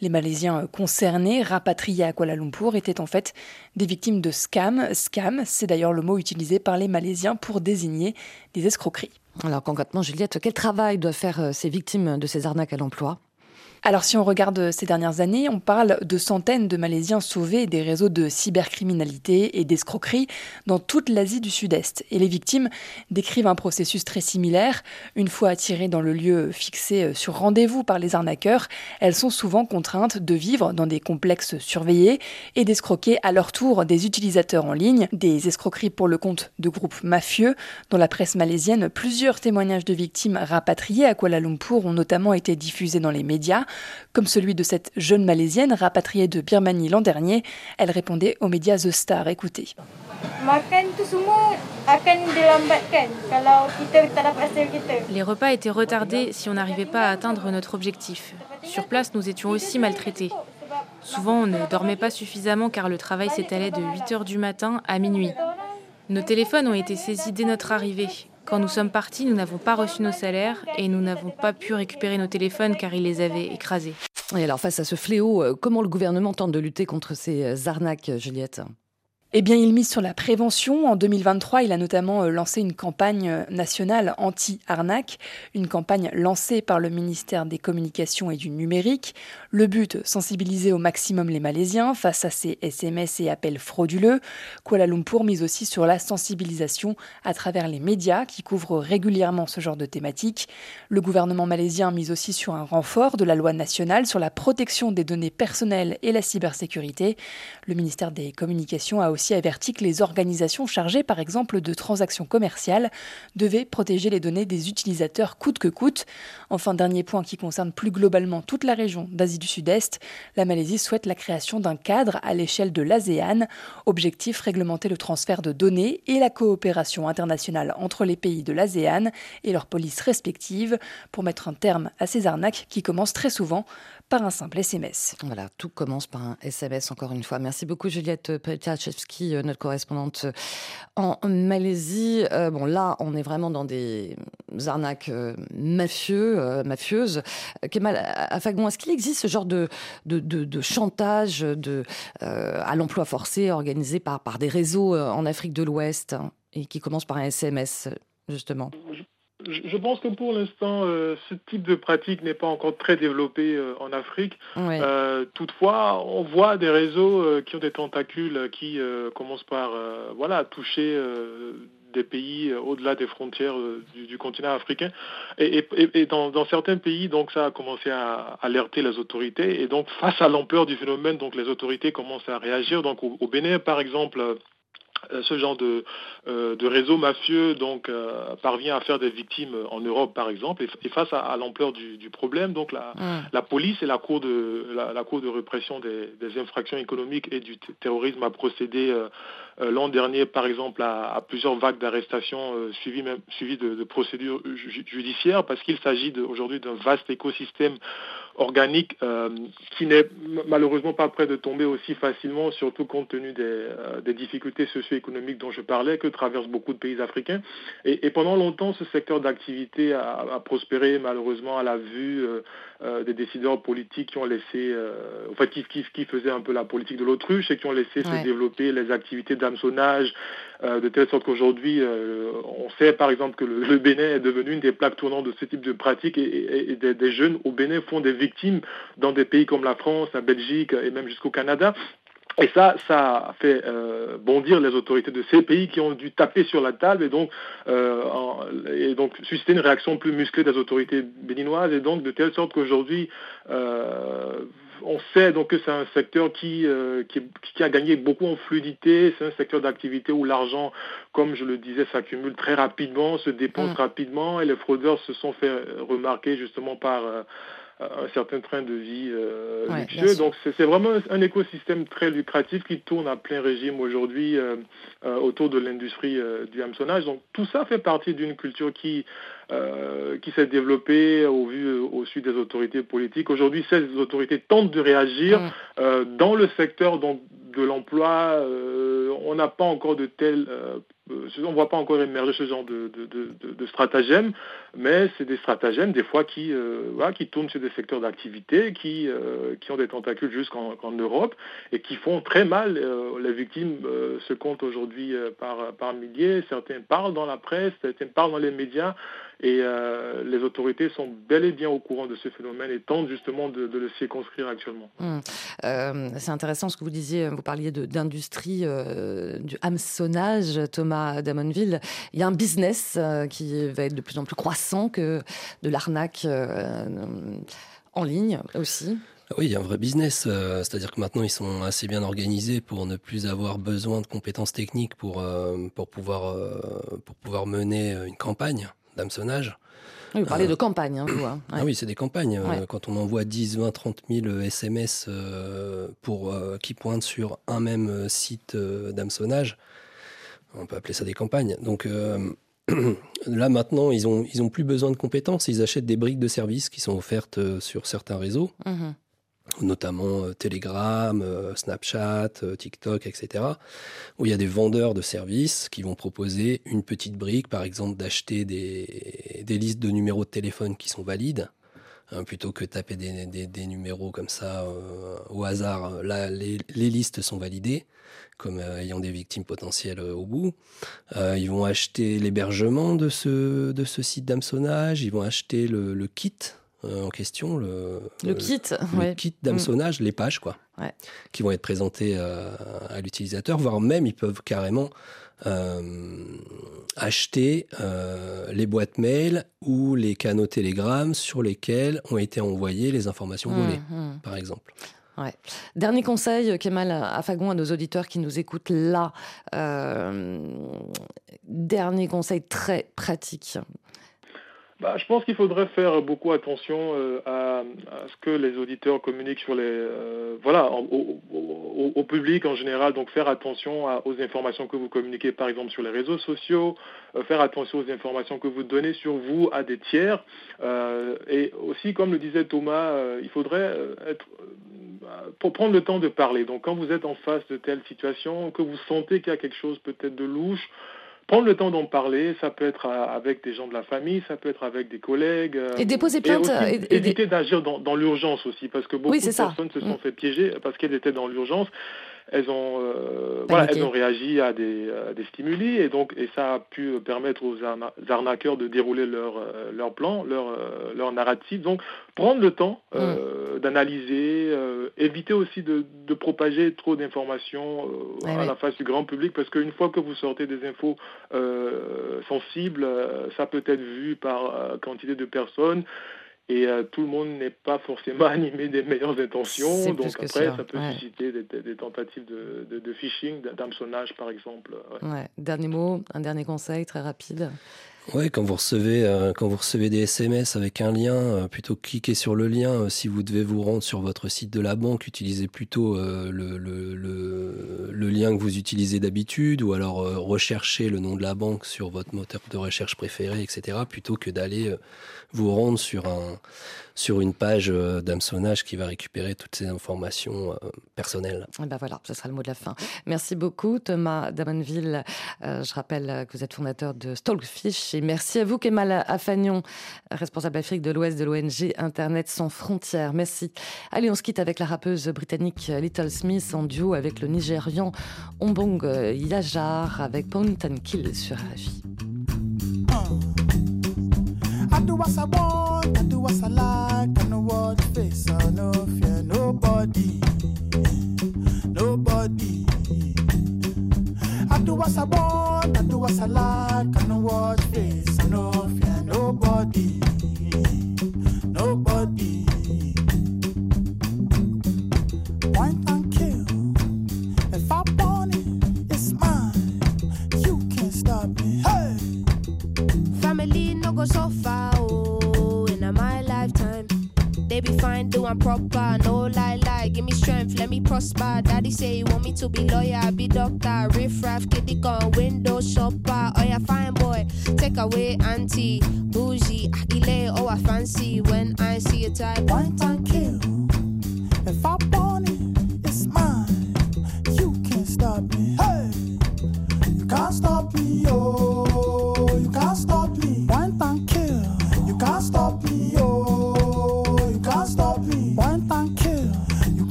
Les Malaisiens concernés, rapatriés à Kuala Lumpur, étaient en fait des victimes de scam. Scam, c'est d'ailleurs le mot utilisé par les Malaisiens pour désigner des escroqueries. Alors concrètement, Juliette, quel travail doivent faire euh, ces victimes de ces arnaques à l'emploi? Alors si on regarde ces dernières années, on parle de centaines de Malaisiens sauvés des réseaux de cybercriminalité et d'escroquerie dans toute l'Asie du Sud-Est. Et les victimes décrivent un processus très similaire. Une fois attirées dans le lieu fixé sur rendez-vous par les arnaqueurs, elles sont souvent contraintes de vivre dans des complexes surveillés et d'escroquer à leur tour des utilisateurs en ligne, des escroqueries pour le compte de groupes mafieux. Dans la presse malaisienne, plusieurs témoignages de victimes rapatriées à Kuala Lumpur ont notamment été diffusés dans les médias comme celui de cette jeune Malaisienne rapatriée de Birmanie l'an dernier. Elle répondait aux médias The Star. Écoutez. Les repas étaient retardés si on n'arrivait pas à atteindre notre objectif. Sur place, nous étions aussi maltraités. Souvent, on ne dormait pas suffisamment car le travail s'étalait de 8 heures du matin à minuit. Nos téléphones ont été saisis dès notre arrivée. Quand nous sommes partis, nous n'avons pas reçu nos salaires et nous n'avons pas pu récupérer nos téléphones car ils les avaient écrasés. Et alors face à ce fléau, euh, comment le gouvernement tente de lutter contre ces euh, arnaques, Juliette? Eh bien, il mise sur la prévention. En 2023, il a notamment euh, lancé une campagne euh, nationale anti-arnaque, une campagne lancée par le ministère des Communications et du Numérique. Le but, sensibiliser au maximum les Malaisiens face à ces SMS et appels frauduleux. Kuala Lumpur mise aussi sur la sensibilisation à travers les médias qui couvrent régulièrement ce genre de thématiques. Le gouvernement malaisien mise aussi sur un renfort de la loi nationale sur la protection des données personnelles et la cybersécurité. Le ministère des Communications a aussi aussi averti que les organisations chargées, par exemple, de transactions commerciales devaient protéger les données des utilisateurs coûte que coûte. Enfin, dernier point qui concerne plus globalement toute la région d'Asie du Sud-Est, la Malaisie souhaite la création d'un cadre à l'échelle de l'ASEAN. Objectif réglementer le transfert de données et la coopération internationale entre les pays de l'ASEAN et leurs polices respectives pour mettre un terme à ces arnaques qui commencent très souvent par un simple SMS. Voilà, tout commence par un SMS encore une fois. Merci beaucoup Juliette Petachevski, euh, notre correspondante euh, en Malaisie. Euh, bon là, on est vraiment dans des arnaques mafieux, mafieuses. Kemal Afagon, est-ce qu'il existe ce genre de, de, de, chantage de, à l'emploi forcé organisé par, par des réseaux en Afrique de l'Ouest hein, et qui commence par un SMS justement? Je pense que pour l'instant, euh, ce type de pratique n'est pas encore très développé euh, en Afrique. Euh, toutefois, on voit des réseaux qui ont des tentacules qui commencent par voilà, toucher des pays au-delà des frontières du, continent africain. Et, dans, certains pays, donc ça a commencé à alerter les autorités. Et donc, face à l'ampleur du phénomène, donc les autorités commencent à réagir. Donc, au Bénin, par exemple, ce genre de, euh, de réseau mafieux donc euh, parvient à faire des victimes en Europe par exemple et, face à, l'ampleur du, problème donc la, la, police et la cour de la, cour de répression des, infractions économiques et du terrorisme a procédé l'an dernier par exemple à, plusieurs vagues d'arrestations suivies même suivies de, procédures judiciaires parce qu'il s'agit aujourd'hui d'un vaste écosystème organique qui n'est malheureusement pas prêt de tomber aussi facilement surtout compte tenu des, des difficultés sociales économique dont je parlais, que traversent beaucoup de pays africains. Et, pendant longtemps, ce secteur d'activité a, prospéré malheureusement à la vue euh, euh, des décideurs politiques qui ont laissé, euh, enfin qui, qui, qui, faisaient un peu la politique de l'autruche et qui ont laissé se développer les activités d'hameçonnage de telle sorte qu'aujourd'hui, on sait par exemple que le, Bénin est devenu une des plaques tournantes de ce type de pratiques et, des, des, jeunes au Bénin font des victimes dans des pays comme la France, la Belgique et même jusqu'au Canada. Et ça, ça a fait euh, bondir les autorités de ces pays qui ont dû taper sur la table et donc, euh, et donc susciter une réaction plus musclée des autorités béninoises et donc de telle sorte qu'aujourd'hui, euh, on sait donc que c'est un secteur qui, qui, a gagné beaucoup en fluidité, c'est un secteur d'activité où l'argent, comme je le disais, s'accumule très rapidement, se dépense mm. rapidement et les fraudeurs se sont fait remarquer justement par un certain train de vie euh, luxueux. Donc c'est vraiment un écosystème très lucratif qui tourne à plein régime aujourd'hui euh, euh, autour de l'industrie du hameçonnage. Donc tout ça fait partie d'une culture qui qui s'est développée au vu au sud des autorités politiques. Aujourd'hui, ces autorités tentent de réagir mm. dans le secteur donc de l'emploi. on n'a pas encore de tels euh, on ne voit pas encore émerger ce genre de, de, stratagèmes, mais c'est des stratagèmes des fois qui, euh, qui tournent sur des secteurs d'activité, qui, euh, qui ont des tentacules jusqu'en Europe et qui font très mal. les victimes se comptent aujourd'hui par, par milliers, certains parlent dans la presse, certains parlent dans les médias. Et euh, les autorités sont bel et bien au courant de ce phénomène et tentent justement de, le circonscrire actuellement. Hum. Euh, c'est intéressant ce que vous disiez, vous parliez d'industrie euh, du hameçonnage, Thomas Damonville. Il y a un business qui va être de plus en plus croissant que de l'arnaque en ligne aussi. Oui, il y a un vrai business, c'est-à-dire que maintenant ils sont assez bien organisés pour ne plus avoir besoin de compétences techniques pour, pour, pouvoir, pour pouvoir mener une campagne d'hameçonnage. vous parlez de campagne, hein, hein. Ah oui, c'est des campagnes. Euh, quand on envoie 10, 20, 30 000 SMS pour, euh, qui pointent sur un même site euh, d'hameçonnage, on peut appeler ça des campagnes. Donc là, maintenant, ils n'ont ils ont plus besoin de compétences. Ils achètent des briques de services qui sont offertes sur certains réseaux. Mmh notamment euh, Telegram, euh, Snapchat, euh, TikTok, etc., où il y a des vendeurs de services qui vont proposer une petite brique, par exemple d'acheter des, listes de numéros de téléphone qui sont valides, hein, plutôt que taper des, numéros comme ça au hasard. Là, les, listes sont validées comme ayant des victimes potentielles au bout. ils vont acheter l'hébergement de ce, de ce site d'hameçonnage, ils vont acheter le kit euh, en question, le, le kit, le kit d'hameçonnage, mm. les pages, quoi, qui vont être présentées euh, à l'utilisateur, voire même ils peuvent carrément euh, acheter les boîtes mail ou les canaux Telegram sur lesquels ont été envoyées les informations mm, volées, mm. par exemple. Ouais. Dernier conseil, Kemal Afagon, à nos auditeurs qui nous écoutent là. dernier conseil très pratique bah, je pense qu'il faudrait faire beaucoup attention euh, à, ce que les auditeurs communiquent sur les euh, voilà au, public en général. Donc faire attention aux informations que vous communiquez par exemple sur les réseaux sociaux, euh, faire attention aux informations que vous donnez sur vous à des tiers. et aussi, comme le disait Thomas, il faudrait être pour prendre le temps de parler. Donc quand vous êtes en face de telle situation, que vous sentez qu'il y a quelque chose peut-être de louche, prendre le temps d'en parler, ça peut être avec des gens de la famille, ça peut être avec des collègues. Euh, et déposer plainte. Et, éviter d'agir dans, l'urgence aussi, parce que beaucoup de personnes se sont mm. fait piéger parce qu'elles étaient dans l'urgence. Elles ont, voilà, elles ont réagi à des, des, stimuli et donc et ça a pu permettre aux arnaqueurs de dérouler leur, leur plan, leur, leur narrative. Donc prendre le temps mm. d'analyser, éviter aussi de, de propager trop d'informations à la face du grand public parce qu'une fois que vous sortez des infos sensibles, ça peut être vu par quantité de personnes et euh, tout le monde n'est pas forcément animé des meilleures intentions. Donc après, ça peut susciter des, tentatives de, de, phishing, d'hameçonnage par exemple. Ouais. Dernier mot, un dernier conseil très rapide. Oui, quand vous recevez euh, quand vous recevez des SMS avec un lien, euh, plutôt que cliquer sur le lien, euh, si vous devez vous rendre sur votre site de la banque, utilisez plutôt le, le, le, le, lien que vous utilisez d'habitude, ou alors recherchez le nom de la banque sur votre moteur de recherche préféré, etc., plutôt que d'aller vous rendre sur un sur une page d'hameçonnage qui va récupérer toutes ces informations personnelles. Et ben voilà, ce sera le mot de la fin. Merci beaucoup Thomas Damanville. je rappelle que vous êtes fondateur de Stalkfish merci à vous, Kemal Afagnon, responsable Afrique de l'Ouest de l'ONG Internet sans frontières. Merci. Allez, on se quitte avec la rappeuse britannique Little Smith en duo avec le Nigérian Ombong Yajar avec Point and Kill sur RFI. I do what I want, I do what I like. I know what face, I no fear nobody. Nobody. I do what I want, I do what I like. I know what face, I no fear nobody. Daddy say you want me to be lawyer, be doctor, riff raff, kitty gun, window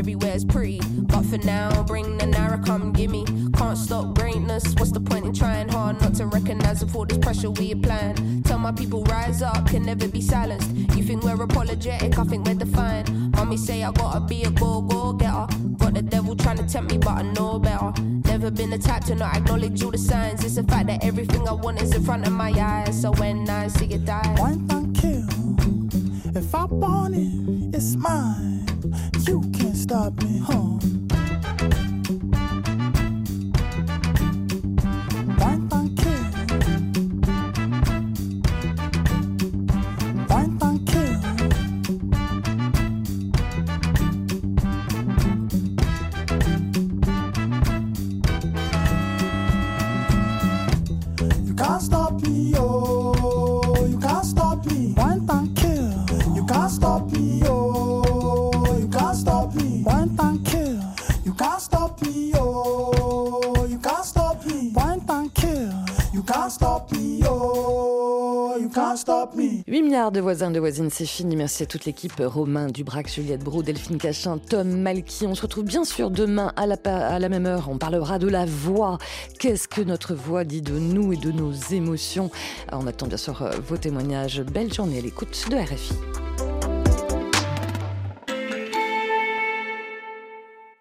everywhere's pretty. But for now, bring the Naira, come gimme. Can't stop greatness, what's the point in trying hard not to recognize all this pressure we applying? Tell my people, rise up, can never be silenced. You think we're apologetic, I think we're defiant. Mommy say I gotta be a go go getter. Got the devil trying to tempt me, but I know better. Never been the type to not acknowledge all the signs. It's the fact that everything I want is in front of my eyes. So when I see it die, one kill. If I want it, it's mine. You stop me, huh? De voisins, de voisines, c'est fini. Merci à toute l'équipe. Romain Dubrac, Juliette Brou, Delphine Cachin, Tom Malky. On se retrouve bien sûr demain à la, à la même heure. On parlera de la voix. Qu'est-ce que notre voix dit de nous et de nos émotions? On attend bien sûr euh, vos témoignages. Belle journée à l'écoute de RFI.